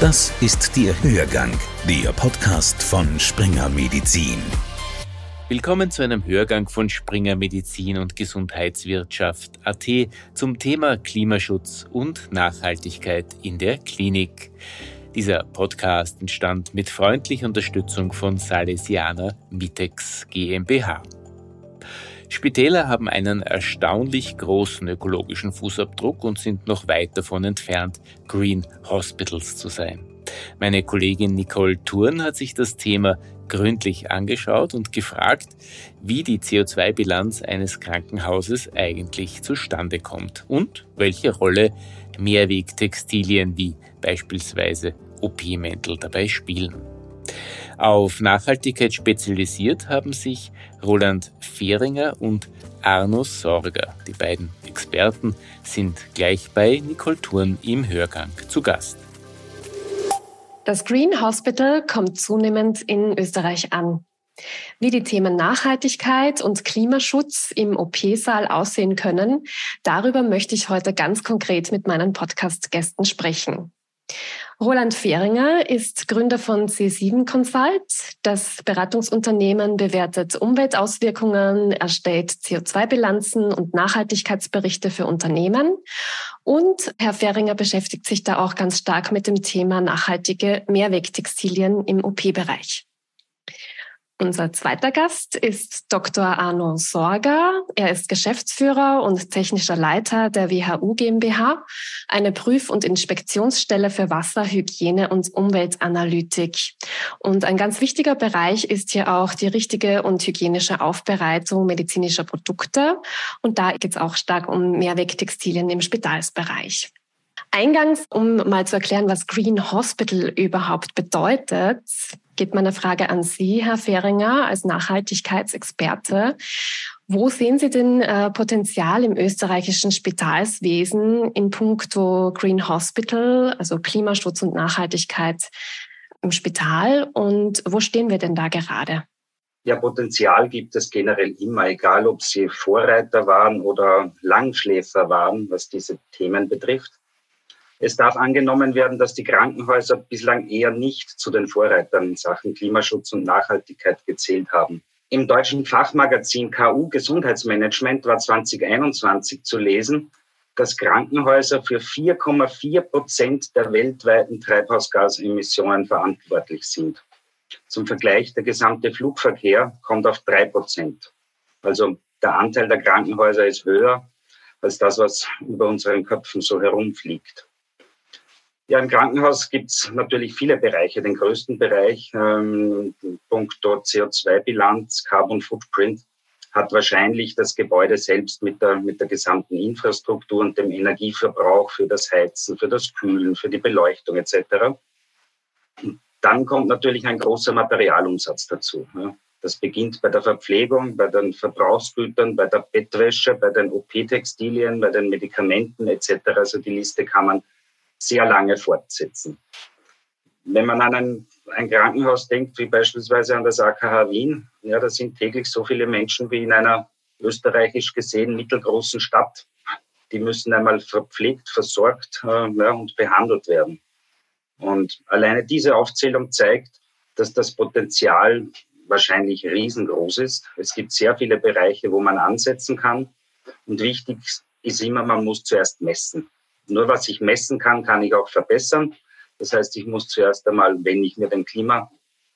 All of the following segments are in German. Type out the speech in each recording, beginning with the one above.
Das ist der Hörgang, der Podcast von Springer Medizin. Willkommen zu einem Hörgang von Springer Medizin und Gesundheitswirtschaft AT zum Thema Klimaschutz und Nachhaltigkeit in der Klinik. Dieser Podcast entstand mit freundlicher Unterstützung von Salesianer Mitex GmbH. Spitäler haben einen erstaunlich großen ökologischen Fußabdruck und sind noch weit davon entfernt, Green Hospitals zu sein. Meine Kollegin Nicole Thurn hat sich das Thema gründlich angeschaut und gefragt, wie die CO2-Bilanz eines Krankenhauses eigentlich zustande kommt und welche Rolle Mehrwegtextilien wie beispielsweise OP-Mäntel dabei spielen. Auf Nachhaltigkeit spezialisiert haben sich Roland Fehringer und Arno Sorger. Die beiden Experten sind gleich bei Nicole Thurn im Hörgang zu Gast. Das Green Hospital kommt zunehmend in Österreich an. Wie die Themen Nachhaltigkeit und Klimaschutz im OP-Saal aussehen können, darüber möchte ich heute ganz konkret mit meinen Podcast-Gästen sprechen. Roland Fehringer ist Gründer von C7 Consult. Das Beratungsunternehmen bewertet Umweltauswirkungen, erstellt CO2-Bilanzen und Nachhaltigkeitsberichte für Unternehmen. Und Herr Fehringer beschäftigt sich da auch ganz stark mit dem Thema nachhaltige Mehrwegtextilien im OP-Bereich. Unser zweiter Gast ist Dr. Arno Sorger. Er ist Geschäftsführer und technischer Leiter der WHU GmbH, eine Prüf- und Inspektionsstelle für Wasser, Hygiene und Umweltanalytik. Und ein ganz wichtiger Bereich ist hier auch die richtige und hygienische Aufbereitung medizinischer Produkte. Und da geht es auch stark um Mehrwegtextilien im Spitalsbereich. Eingangs, um mal zu erklären, was Green Hospital überhaupt bedeutet, geht meine Frage an Sie, Herr Fehringer, als Nachhaltigkeitsexperte. Wo sehen Sie denn äh, Potenzial im österreichischen Spitalswesen in puncto Green Hospital, also Klimaschutz und Nachhaltigkeit im Spital? Und wo stehen wir denn da gerade? Ja, Potenzial gibt es generell immer, egal ob Sie Vorreiter waren oder Langschläfer waren, was diese Themen betrifft. Es darf angenommen werden, dass die Krankenhäuser bislang eher nicht zu den Vorreitern in Sachen Klimaschutz und Nachhaltigkeit gezählt haben. Im deutschen Fachmagazin KU Gesundheitsmanagement war 2021 zu lesen, dass Krankenhäuser für 4,4 Prozent der weltweiten Treibhausgasemissionen verantwortlich sind. Zum Vergleich, der gesamte Flugverkehr kommt auf drei Prozent. Also der Anteil der Krankenhäuser ist höher als das, was über unseren Köpfen so herumfliegt. Ja, im Krankenhaus gibt es natürlich viele Bereiche. Den größten Bereich, ähm, punkto CO2-Bilanz, Carbon Footprint, hat wahrscheinlich das Gebäude selbst mit der, mit der gesamten Infrastruktur und dem Energieverbrauch für das Heizen, für das Kühlen, für die Beleuchtung etc. Und dann kommt natürlich ein großer Materialumsatz dazu. Ja. Das beginnt bei der Verpflegung, bei den Verbrauchsgütern, bei der Bettwäsche, bei den OP-Textilien, bei den Medikamenten etc. Also die Liste kann man sehr lange fortsetzen. Wenn man an ein, ein Krankenhaus denkt, wie beispielsweise an das AKH Wien, ja, da sind täglich so viele Menschen wie in einer österreichisch gesehen mittelgroßen Stadt. Die müssen einmal verpflegt, versorgt äh, ja, und behandelt werden. Und alleine diese Aufzählung zeigt, dass das Potenzial wahrscheinlich riesengroß ist. Es gibt sehr viele Bereiche, wo man ansetzen kann. Und wichtig ist immer, man muss zuerst messen. Nur was ich messen kann, kann ich auch verbessern. Das heißt, ich muss zuerst einmal, wenn ich mir den Klima,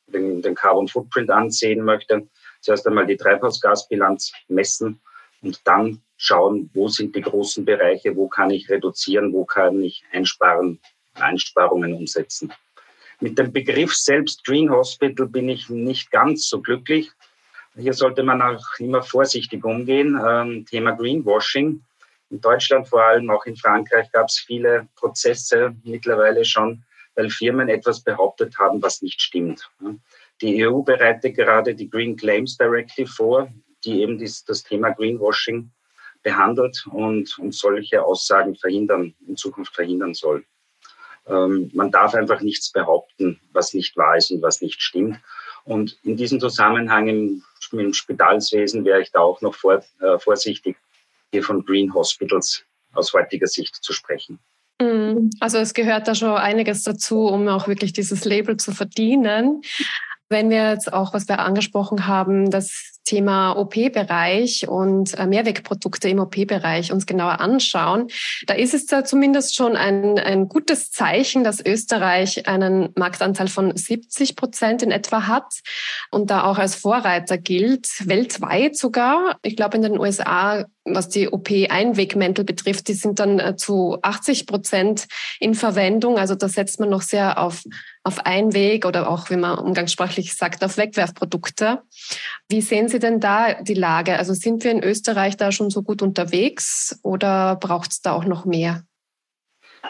den, den Carbon Footprint ansehen möchte, zuerst einmal die Treibhausgasbilanz messen und dann schauen, wo sind die großen Bereiche, wo kann ich reduzieren, wo kann ich einsparen, Einsparungen umsetzen. Mit dem Begriff selbst Green Hospital bin ich nicht ganz so glücklich. Hier sollte man auch immer vorsichtig umgehen. Ähm, Thema Greenwashing in Deutschland vor allem, auch in Frankreich gab es viele Prozesse mittlerweile schon, weil Firmen etwas behauptet haben, was nicht stimmt. Die EU bereitet gerade die Green Claims Directive vor, die eben dies, das Thema Greenwashing behandelt und, und solche Aussagen verhindern, in Zukunft verhindern soll. Ähm, man darf einfach nichts behaupten, was nicht wahr ist und was nicht stimmt. Und in diesem Zusammenhang im, im Spitalswesen wäre ich da auch noch vor, äh, vorsichtig, hier von Green Hospitals aus heutiger Sicht zu sprechen. Mhm. Also es gehört da schon einiges dazu, um auch wirklich dieses Label zu verdienen. Wenn wir jetzt auch, was wir angesprochen haben, das Thema OP-Bereich und äh, Mehrwegprodukte im OP-Bereich uns genauer anschauen, da ist es da zumindest schon ein, ein gutes Zeichen, dass Österreich einen Marktanteil von 70 Prozent in etwa hat und da auch als Vorreiter gilt, weltweit sogar. Ich glaube, in den USA was die OP-Einwegmäntel betrifft, die sind dann äh, zu 80 Prozent in Verwendung. Also da setzt man noch sehr auf, auf Einweg oder auch, wie man umgangssprachlich sagt, auf Wegwerfprodukte. Wie sehen Sie denn da die Lage? Also sind wir in Österreich da schon so gut unterwegs oder braucht es da auch noch mehr?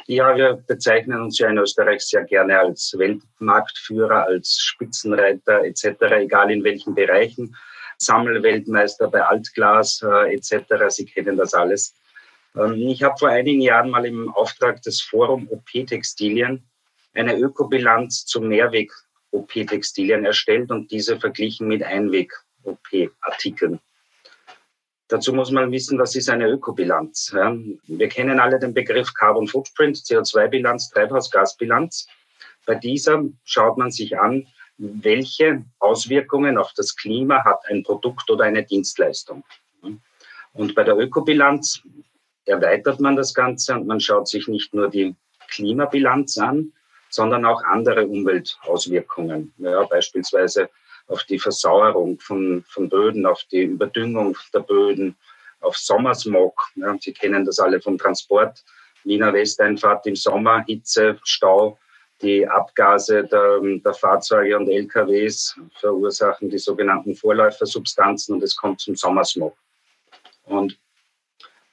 Ja, wir bezeichnen uns ja in Österreich sehr gerne als Weltmarktführer, als Spitzenreiter etc., egal in welchen Bereichen. Sammelweltmeister bei Altglas äh, etc. Sie kennen das alles. Ähm, ich habe vor einigen Jahren mal im Auftrag des Forum OP-Textilien eine Ökobilanz zu Mehrweg-OP-Textilien erstellt und diese verglichen mit Einweg-OP-Artikeln. Dazu muss man wissen, was ist eine Ökobilanz. Wir kennen alle den Begriff Carbon Footprint, CO2-Bilanz, Treibhausgasbilanz. Bei dieser schaut man sich an, welche Auswirkungen auf das Klima hat ein Produkt oder eine Dienstleistung. Und bei der Ökobilanz erweitert man das Ganze und man schaut sich nicht nur die Klimabilanz an, sondern auch andere Umweltauswirkungen, ja, beispielsweise auf die Versauerung von, von Böden, auf die Überdüngung der Böden, auf Sommersmog. Ja, Sie kennen das alle vom Transport. Wiener Westeinfahrt im Sommer, Hitze, Stau, die Abgase der, der, Fahrzeuge und LKWs verursachen die sogenannten Vorläufersubstanzen und es kommt zum Sommersmog. Und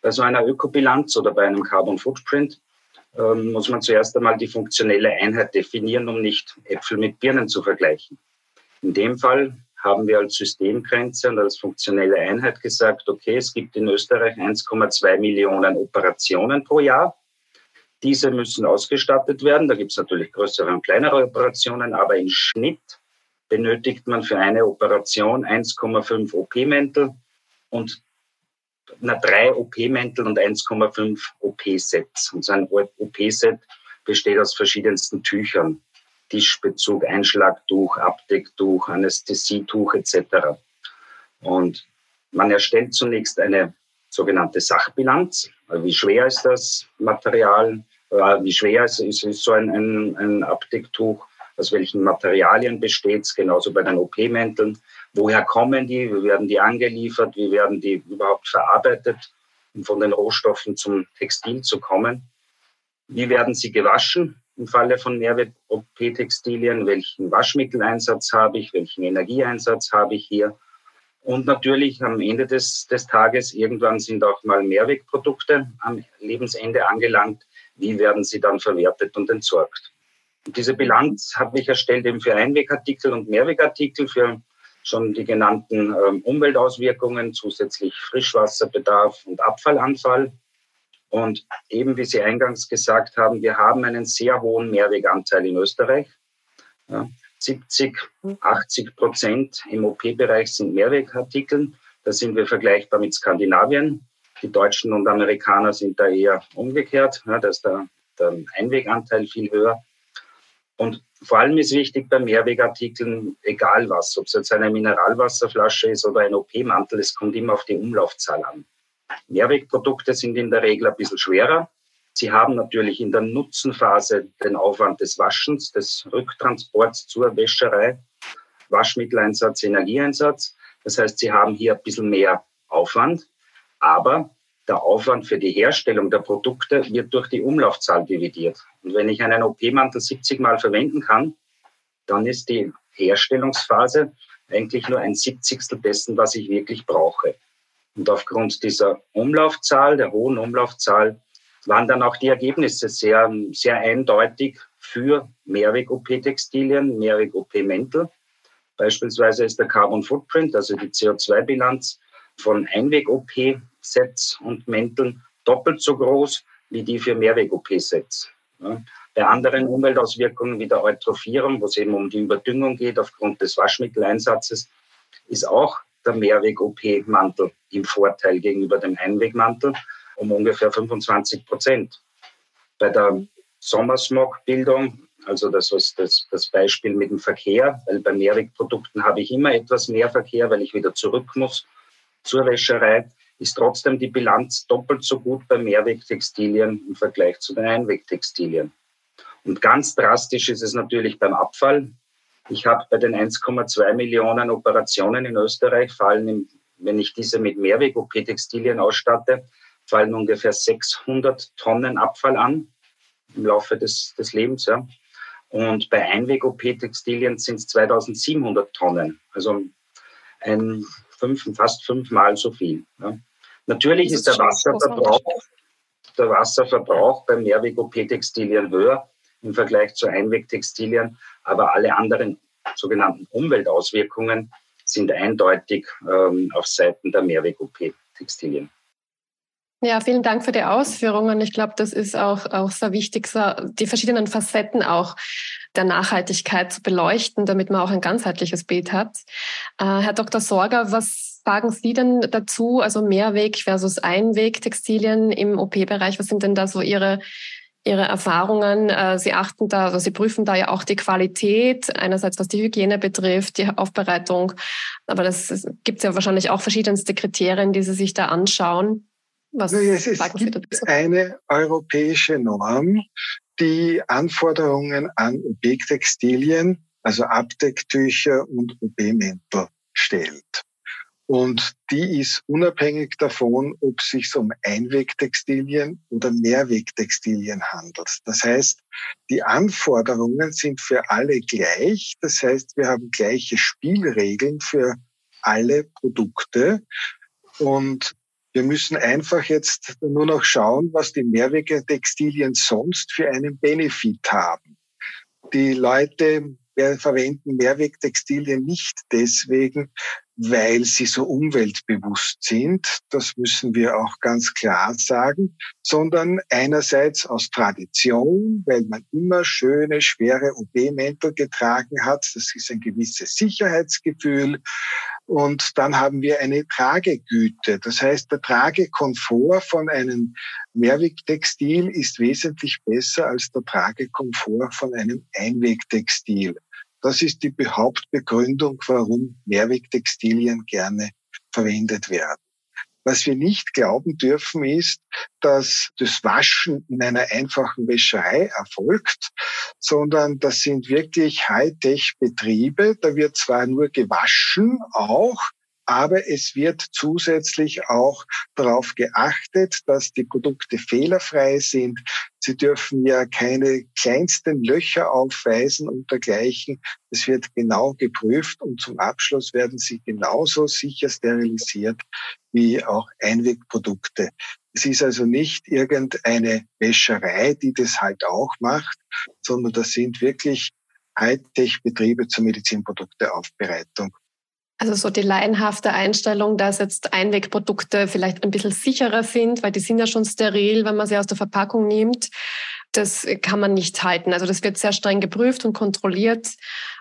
bei so einer Ökobilanz oder bei einem Carbon Footprint ähm, muss man zuerst einmal die funktionelle Einheit definieren, um nicht Äpfel mit Birnen zu vergleichen. In dem Fall haben wir als Systemgrenze und als funktionelle Einheit gesagt, okay, es gibt in Österreich 1,2 Millionen Operationen pro Jahr. Diese müssen ausgestattet werden. Da gibt es natürlich größere und kleinere Operationen, aber im Schnitt benötigt man für eine Operation 1,5 OP-Mäntel und na, drei OP-Mäntel und 1,5 OP-Sets. Und so ein OP-Set besteht aus verschiedensten Tüchern. Tischbezug, Einschlagtuch, Abdecktuch, Anästhesietuch etc. Und man erstellt zunächst eine sogenannte Sachbilanz. Wie schwer ist das Material? Wie schwer ist, ist so ein, ein, ein Abdecktuch? Aus welchen Materialien besteht es? Genauso bei den OP-Mänteln. Woher kommen die? Wie werden die angeliefert? Wie werden die überhaupt verarbeitet, um von den Rohstoffen zum Textil zu kommen? Wie werden sie gewaschen im Falle von Mehrwert-OP-Textilien? Welchen Waschmitteleinsatz habe ich? Welchen Energieeinsatz habe ich hier? Und natürlich am Ende des, des Tages, irgendwann sind auch mal Mehrwegprodukte am Lebensende angelangt. Wie werden sie dann verwertet und entsorgt? Und diese Bilanz habe ich erstellt eben für Einwegartikel und Mehrwegartikel, für schon die genannten ähm, Umweltauswirkungen, zusätzlich Frischwasserbedarf und Abfallanfall. Und eben wie Sie eingangs gesagt haben, wir haben einen sehr hohen Mehrweganteil in Österreich. Ja, 70, 80 Prozent im OP-Bereich sind Mehrwegartikel. Da sind wir vergleichbar mit Skandinavien. Die Deutschen und Amerikaner sind da eher umgekehrt. Ja, da ist der, der Einweganteil viel höher. Und vor allem ist wichtig bei Mehrwegartikeln, egal was, ob es jetzt eine Mineralwasserflasche ist oder ein OP-Mantel, es kommt immer auf die Umlaufzahl an. Mehrwegprodukte sind in der Regel ein bisschen schwerer. Sie haben natürlich in der Nutzenphase den Aufwand des Waschens, des Rücktransports zur Wäscherei, Waschmitteleinsatz, Energieeinsatz. Das heißt, Sie haben hier ein bisschen mehr Aufwand, aber der Aufwand für die Herstellung der Produkte wird durch die Umlaufzahl dividiert. Und wenn ich einen OP-Mantel 70 Mal verwenden kann, dann ist die Herstellungsphase eigentlich nur ein Siebzigstel dessen, was ich wirklich brauche. Und aufgrund dieser Umlaufzahl, der hohen Umlaufzahl, waren dann auch die Ergebnisse sehr, sehr eindeutig für Mehrweg-OP-Textilien, Mehrweg-OP-Mäntel. Beispielsweise ist der Carbon Footprint, also die CO2-Bilanz von Einweg-OP-Sets und Mänteln doppelt so groß wie die für Mehrweg-OP-Sets. Bei anderen Umweltauswirkungen wie der Eutrophierung, wo es eben um die Überdüngung geht aufgrund des Waschmitteleinsatzes, ist auch der Mehrweg-OP-Mantel im Vorteil gegenüber dem Einwegmantel um ungefähr 25 Prozent. bei der Sommersmogbildung, also das ist das, das Beispiel mit dem Verkehr, weil bei Mehrwegprodukten habe ich immer etwas mehr Verkehr, weil ich wieder zurück muss zur Wäscherei, ist trotzdem die Bilanz doppelt so gut bei Mehrwegtextilien im Vergleich zu den Einwegtextilien. Und ganz drastisch ist es natürlich beim Abfall. Ich habe bei den 1,2 Millionen Operationen in Österreich fallen, wenn ich diese mit Mehrweg-OP-Textilien ausstatte, fallen ungefähr 600 Tonnen Abfall an im Laufe des, des Lebens. Ja. Und bei Einweg-OP-Textilien sind es 2700 Tonnen, also ein fünf, fast fünfmal so viel. Ja. Natürlich ist, ist der Wasserverbrauch, der Wasserverbrauch bei Mehrweg-OP-Textilien höher im Vergleich zu Einwegtextilien, aber alle anderen sogenannten Umweltauswirkungen sind eindeutig ähm, auf Seiten der Mehrweg-OP-Textilien. Ja, vielen Dank für die Ausführungen. Ich glaube, das ist auch, auch sehr wichtig, die verschiedenen Facetten auch der Nachhaltigkeit zu beleuchten, damit man auch ein ganzheitliches Bild hat. Äh, Herr Dr. Sorger, was sagen Sie denn dazu? Also Mehrweg versus Einweg-Textilien im OP-Bereich. Was sind denn da so Ihre Ihre Erfahrungen. Äh, Sie achten da, also Sie prüfen da ja auch die Qualität, einerseits was die Hygiene betrifft, die Aufbereitung, aber das gibt ja wahrscheinlich auch verschiedenste Kriterien, die Sie sich da anschauen. Was naja, es, es gibt eine europäische Norm, die Anforderungen an OB-Textilien, also Abdecktücher und OB-Mäntel stellt. Und die ist unabhängig davon, ob es sich um Einwegtextilien oder Mehrwegtextilien handelt. Das heißt, die Anforderungen sind für alle gleich. Das heißt, wir haben gleiche Spielregeln für alle Produkte. Und wir müssen einfach jetzt nur noch schauen, was die Mehrwegtextilien sonst für einen Benefit haben. Die Leute verwenden Mehrwegtextilien nicht deswegen, weil sie so umweltbewusst sind, das müssen wir auch ganz klar sagen, sondern einerseits aus Tradition, weil man immer schöne, schwere OB-Mäntel getragen hat, das ist ein gewisses Sicherheitsgefühl, und dann haben wir eine Tragegüte. Das heißt, der Tragekomfort von einem Mehrwegtextil ist wesentlich besser als der Tragekomfort von einem Einwegtextil. Das ist die Hauptbegründung, warum Mehrwegtextilien gerne verwendet werden. Was wir nicht glauben dürfen, ist, dass das Waschen in einer einfachen Wäscherei erfolgt, sondern das sind wirklich Hightech-Betriebe. Da wird zwar nur gewaschen, auch, aber es wird zusätzlich auch darauf geachtet, dass die Produkte fehlerfrei sind. Sie dürfen ja keine kleinsten Löcher aufweisen und dergleichen. Es wird genau geprüft und zum Abschluss werden sie genauso sicher sterilisiert wie auch Einwegprodukte. Es ist also nicht irgendeine Wäscherei, die das halt auch macht, sondern das sind wirklich Hightech-Betriebe zur Medizinprodukteaufbereitung also so die laienhafte Einstellung, dass jetzt Einwegprodukte vielleicht ein bisschen sicherer sind, weil die sind ja schon steril, wenn man sie aus der Verpackung nimmt. Das kann man nicht halten. Also das wird sehr streng geprüft und kontrolliert,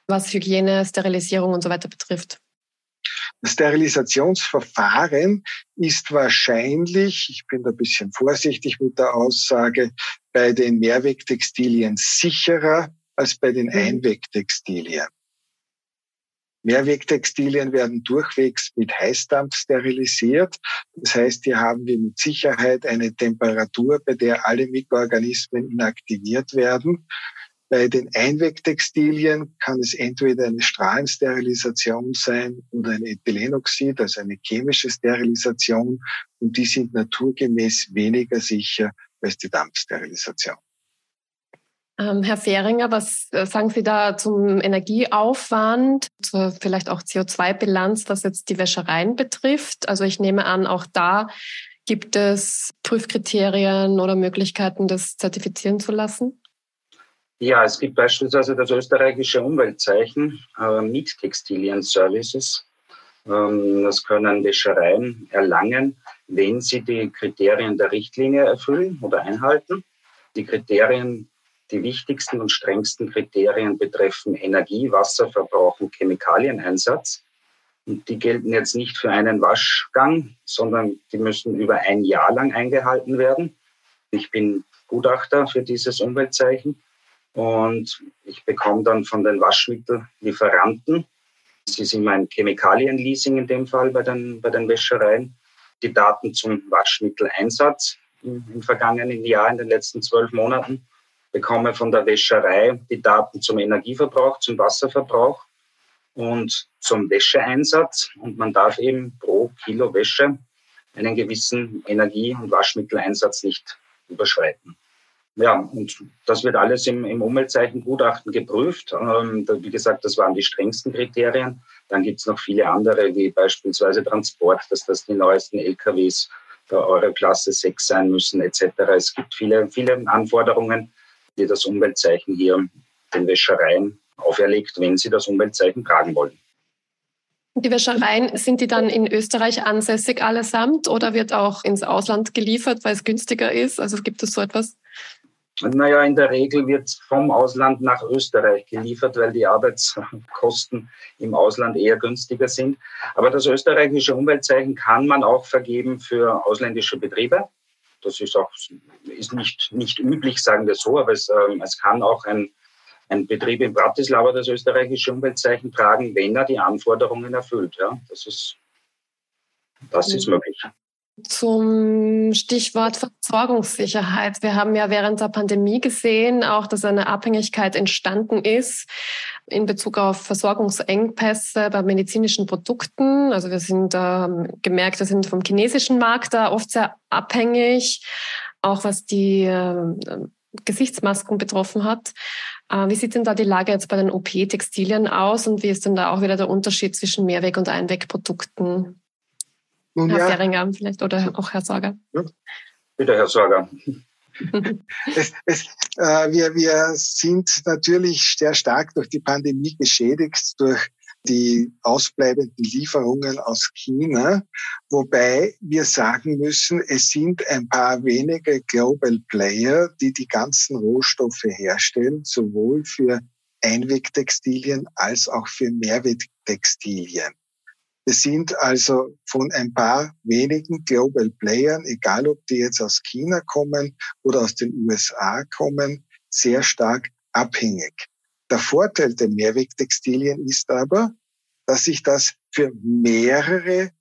was Hygiene, Sterilisierung und so weiter betrifft. Das Sterilisationsverfahren ist wahrscheinlich, ich bin da ein bisschen vorsichtig mit der Aussage, bei den Mehrwegtextilien sicherer als bei den mhm. Einwegtextilien. Mehrwegtextilien werden durchwegs mit Heißdampf sterilisiert. Das heißt, hier haben wir mit Sicherheit eine Temperatur, bei der alle Mikroorganismen inaktiviert werden. Bei den Einwegtextilien kann es entweder eine Strahlensterilisation sein oder ein Ethylenoxid, also eine chemische Sterilisation. Und die sind naturgemäß weniger sicher als die Dampfsterilisation. Ähm, Herr Fehringer, was äh, sagen Sie da zum Energieaufwand, zur vielleicht auch CO2-Bilanz, was jetzt die Wäschereien betrifft? Also ich nehme an, auch da gibt es Prüfkriterien oder Möglichkeiten, das zertifizieren zu lassen? Ja, es gibt beispielsweise das österreichische Umweltzeichen äh, Miettextilien Services. Ähm, das können Wäschereien erlangen, wenn sie die Kriterien der Richtlinie erfüllen oder einhalten. Die Kriterien die wichtigsten und strengsten Kriterien betreffen Energie, Wasserverbrauch und Chemikalieneinsatz. Und die gelten jetzt nicht für einen Waschgang, sondern die müssen über ein Jahr lang eingehalten werden. Ich bin Gutachter für dieses Umweltzeichen. Und ich bekomme dann von den Waschmittellieferanten, sie sind mein Chemikalienleasing in dem Fall bei den, bei den Wäschereien, die Daten zum Waschmitteleinsatz im, im vergangenen Jahr, in den letzten zwölf Monaten, bekomme von der Wäscherei die Daten zum Energieverbrauch, zum Wasserverbrauch und zum Wäscheeinsatz. Und man darf eben pro Kilo Wäsche einen gewissen Energie- und Waschmitteleinsatz nicht überschreiten. Ja, und das wird alles im, im Umweltzeichengutachten geprüft. Ähm, da, wie gesagt, das waren die strengsten Kriterien. Dann gibt es noch viele andere, wie beispielsweise Transport, dass das die neuesten LKWs der Euroklasse 6 sein müssen, etc. Es gibt viele, viele Anforderungen, die das Umweltzeichen hier den Wäschereien auferlegt, wenn sie das Umweltzeichen tragen wollen. Die Wäschereien, sind die dann in Österreich ansässig allesamt oder wird auch ins Ausland geliefert, weil es günstiger ist? Also gibt es so etwas? Naja, in der Regel wird vom Ausland nach Österreich geliefert, weil die Arbeitskosten im Ausland eher günstiger sind. Aber das österreichische Umweltzeichen kann man auch vergeben für ausländische Betriebe. Das ist auch ist nicht, nicht üblich, sagen wir so, aber es, äh, es kann auch ein, ein Betrieb in Bratislava das österreichische Umweltzeichen tragen, wenn er die Anforderungen erfüllt. Ja, das ist, das ist mhm. möglich. Zum Stichwort Versorgungssicherheit. Wir haben ja während der Pandemie gesehen, auch dass eine Abhängigkeit entstanden ist in Bezug auf Versorgungsengpässe bei medizinischen Produkten. Also wir sind äh, gemerkt, wir sind vom chinesischen Markt da oft sehr abhängig, auch was die äh, Gesichtsmasken betroffen hat. Äh, wie sieht denn da die Lage jetzt bei den OP-Textilien aus und wie ist denn da auch wieder der Unterschied zwischen Mehrweg- und Einwegprodukten? Nun, Herr ja. Vielleicht oder auch Herr Sorger. Ja. Bitte, Herr Sorger. es, es, äh, wir, wir sind natürlich sehr stark durch die Pandemie geschädigt, durch die ausbleibenden Lieferungen aus China, wobei wir sagen müssen, es sind ein paar wenige Global Player, die die ganzen Rohstoffe herstellen, sowohl für Einwegtextilien als auch für Mehrwegtextilien. Es sind also von ein paar wenigen Global Playern, egal ob die jetzt aus China kommen oder aus den USA kommen, sehr stark abhängig. Der Vorteil der Mehrwegtextilien ist aber, dass ich das für mehrere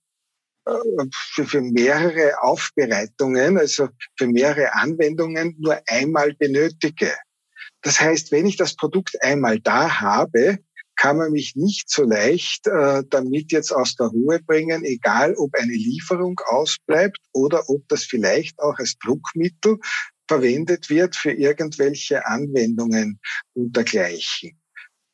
äh, für mehrere Aufbereitungen, also für mehrere Anwendungen nur einmal benötige. Das heißt, wenn ich das Produkt einmal da habe, kann man mich nicht so leicht äh, damit jetzt aus der Ruhe bringen, egal ob eine Lieferung ausbleibt oder ob das vielleicht auch als Druckmittel verwendet wird für irgendwelche Anwendungen und dergleichen.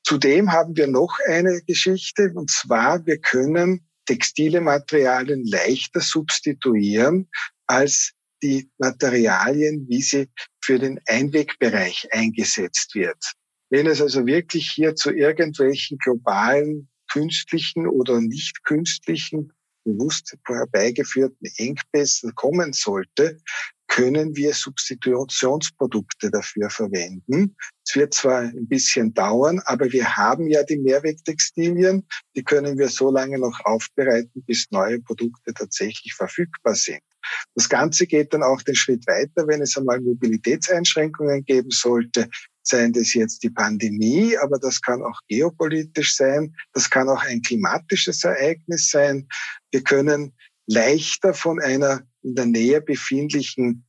Zudem haben wir noch eine Geschichte, und zwar wir können textile Materialien leichter substituieren als die Materialien, wie sie für den Einwegbereich eingesetzt wird. Wenn es also wirklich hier zu irgendwelchen globalen künstlichen oder nicht künstlichen, bewusst herbeigeführten Engpässen kommen sollte, können wir Substitutionsprodukte dafür verwenden. Es wird zwar ein bisschen dauern, aber wir haben ja die Mehrwegtextilien, die können wir so lange noch aufbereiten, bis neue Produkte tatsächlich verfügbar sind. Das Ganze geht dann auch den Schritt weiter, wenn es einmal Mobilitätseinschränkungen geben sollte, seien das jetzt die Pandemie, aber das kann auch geopolitisch sein, das kann auch ein klimatisches Ereignis sein. Wir können leichter von einer in der Nähe befindlichen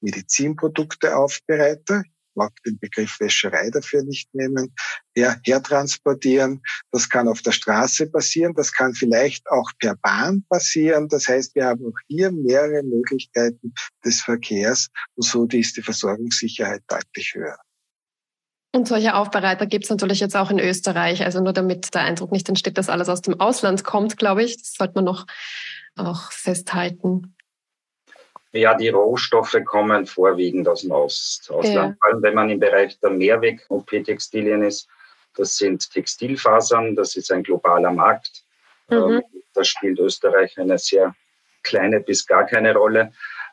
Medizinprodukteaufbereiter, ich mag den Begriff Wäscherei dafür nicht nehmen, her, hertransportieren. Das kann auf der Straße passieren, das kann vielleicht auch per Bahn passieren. Das heißt, wir haben auch hier mehrere Möglichkeiten des Verkehrs und so ist die Versorgungssicherheit deutlich höher. Und solche Aufbereiter gibt es natürlich jetzt auch in Österreich. Also nur damit der Eindruck nicht entsteht, dass alles aus dem Ausland kommt, glaube ich. Das sollte man noch auch festhalten. Ja, die Rohstoffe kommen vorwiegend aus dem Ausland. Ja. Vor allem, wenn man im Bereich der Mehrweg-OP-Textilien ist. Das sind Textilfasern, das ist ein globaler Markt. Mhm. Ähm, da spielt Österreich eine sehr kleine bis gar keine Rolle.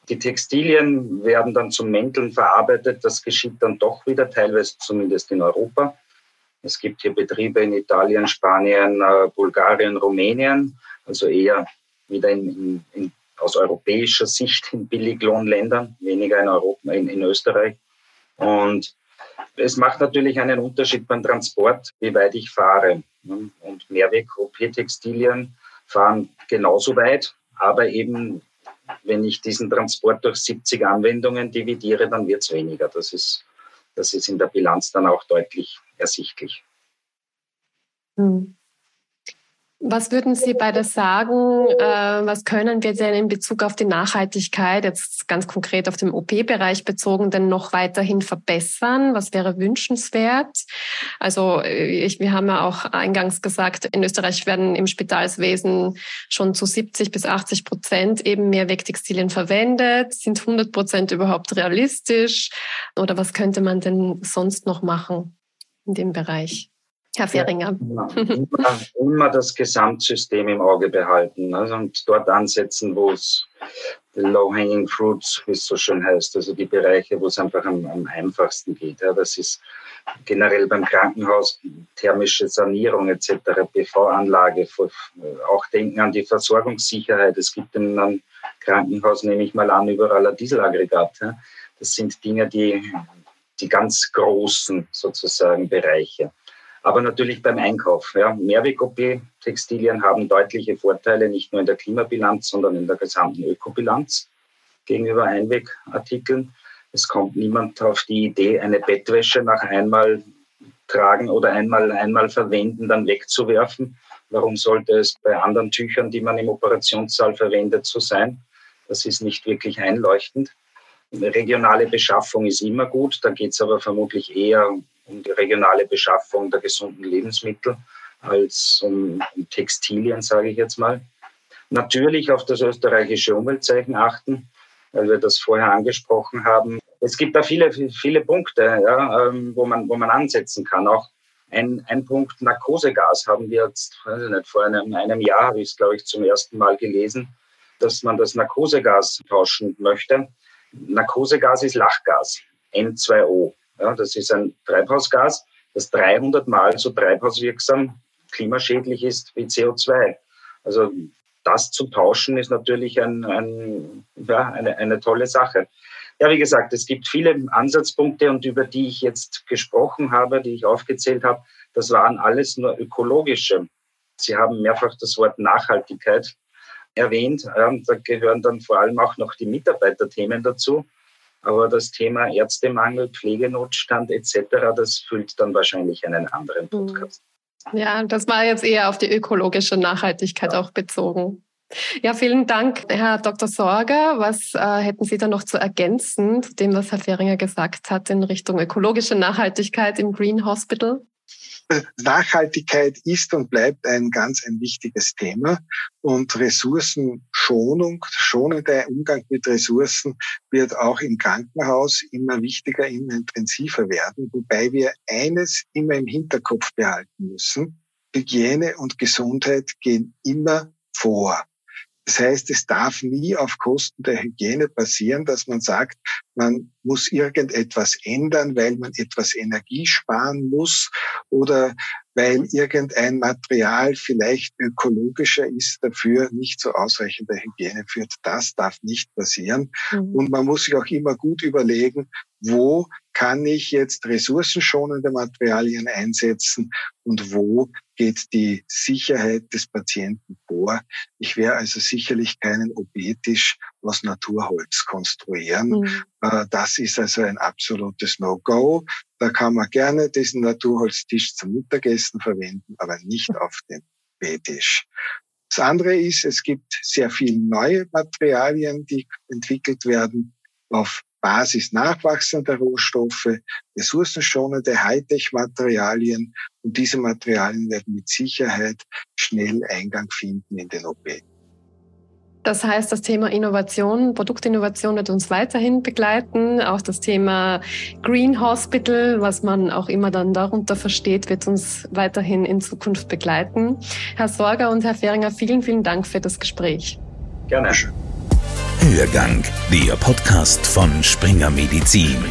Die Textilien werden dann zum Mänteln verarbeitet. Das geschieht dann doch wieder, teilweise zumindest in Europa. Es gibt hier Betriebe in Italien, Spanien, äh, Bulgarien, Rumänien, also eher wieder in, in, in, aus europäischer Sicht in Billiglohnländern, weniger in Europa, in, in Österreich. Und es macht natürlich einen Unterschied beim Transport, wie weit ich fahre. Und Mehrweg-OP-Textilien fahren genauso weit, aber eben, wenn ich diesen Transport durch 70 Anwendungen dividiere, dann wird es weniger. Das ist, das ist in der Bilanz dann auch deutlich ersichtlich. Hm. Was würden Sie beide sagen? Äh, was können wir denn in Bezug auf die Nachhaltigkeit, jetzt ganz konkret auf den OP-Bereich bezogen, denn noch weiterhin verbessern? Was wäre wünschenswert? Also äh, ich, wir haben ja auch eingangs gesagt, in Österreich werden im Spitalswesen schon zu 70 bis 80 Prozent eben Mehrwegtextilien verwendet. Sind 100 Prozent überhaupt realistisch? Oder was könnte man denn sonst noch machen in dem Bereich? Herr Fehringer. Ja, immer, immer, das Gesamtsystem im Auge behalten also, und dort ansetzen, wo es low-hanging fruits, wie es so schön heißt, also die Bereiche, wo es einfach am, am einfachsten geht. Ja, das ist generell beim Krankenhaus thermische Sanierung etc., PV-Anlage, auch denken an die Versorgungssicherheit. Es gibt in einem Krankenhaus, nehme ich mal an, überall ein Dieselaggregat. Ja. Das sind Dinge, die die ganz großen sozusagen Bereiche aber natürlich beim Einkauf. Ja. Mehrweg-OP-Textilien haben deutliche Vorteile, nicht nur in der Klimabilanz, sondern in der gesamten Ökobilanz gegenüber Einwegartikeln. Es kommt niemand auf die Idee, eine Bettwäsche nach einmal tragen oder einmal, einmal verwenden, dann wegzuwerfen. Warum sollte es bei anderen Tüchern, die man im Operationssaal verwendet, so sein? Das ist nicht wirklich einleuchtend. Regionale Beschaffung ist immer gut, da geht es aber vermutlich eher um die regionale Beschaffung der gesunden Lebensmittel als um, Textilien, sage ich jetzt mal. Natürlich auf das österreichische Umweltzeichen achten, weil wir das vorher angesprochen haben. Es gibt da viele, viele Punkte, ja, ähm, wo, man, wo man ansetzen kann. Auch ein, ein Punkt Narkosegas haben wir jetzt, weiß ich nicht, vor einem, einem Jahr habe ich es, glaube ich, zum ersten Mal gelesen, dass man das Narkosegas tauschen möchte. Narkosegas ist Lachgas, N2O. Ja, das ist ein Treibhausgas, das 300 Mal so treibhauswirksam klimaschädlich ist wie CO2. Also das zu tauschen ist natürlich ein, ein, ja, eine, eine tolle Sache. Ja, wie gesagt, es gibt viele Ansatzpunkte und über die ich jetzt gesprochen habe, die ich aufgezählt habe, das waren alles nur ökologische. Sie haben mehrfach das Wort Nachhaltigkeit erwähnt. Da gehören dann vor allem auch noch die Mitarbeiterthemen dazu. Aber das Thema Ärztemangel, Pflegenotstand etc., das füllt dann wahrscheinlich einen anderen mhm. Podcast. Ja, das war jetzt eher auf die ökologische Nachhaltigkeit ja. auch bezogen. Ja, vielen Dank, Herr Dr. Sorger. Was äh, hätten Sie da noch zu ergänzen zu dem, was Herr Fehringer gesagt hat in Richtung ökologische Nachhaltigkeit im Green Hospital? Nachhaltigkeit ist und bleibt ein ganz ein wichtiges Thema und Ressourcenschonung, schonender Umgang mit Ressourcen wird auch im Krankenhaus immer wichtiger, immer intensiver werden, wobei wir eines immer im Hinterkopf behalten müssen. Hygiene und Gesundheit gehen immer vor. Das heißt, es darf nie auf Kosten der Hygiene passieren, dass man sagt, man muss irgendetwas ändern, weil man etwas Energie sparen muss oder weil irgendein Material vielleicht ökologischer ist, dafür nicht so ausreichende Hygiene führt. Das darf nicht passieren. Mhm. Und man muss sich auch immer gut überlegen, wo kann ich jetzt ressourcenschonende Materialien einsetzen und wo geht die Sicherheit des Patienten vor. Ich werde also sicherlich keinen OP-Tisch aus Naturholz konstruieren. Mhm. Äh, das ist also ein absolutes No-Go. Da kann man gerne diesen Naturholztisch zum Mittagessen verwenden, aber nicht auf dem OP-Tisch. Das andere ist, es gibt sehr viele neue Materialien, die entwickelt werden auf Basis nachwachsender Rohstoffe, ressourcenschonende Hightech-Materialien und diese Materialien werden mit Sicherheit schnell Eingang finden in den OP. Das heißt, das Thema Innovation, Produktinnovation wird uns weiterhin begleiten. Auch das Thema Green Hospital, was man auch immer dann darunter versteht, wird uns weiterhin in Zukunft begleiten. Herr Sorger und Herr Feringer, vielen, vielen Dank für das Gespräch. Gerne. Hörgang, der Podcast von. Springer Medizin.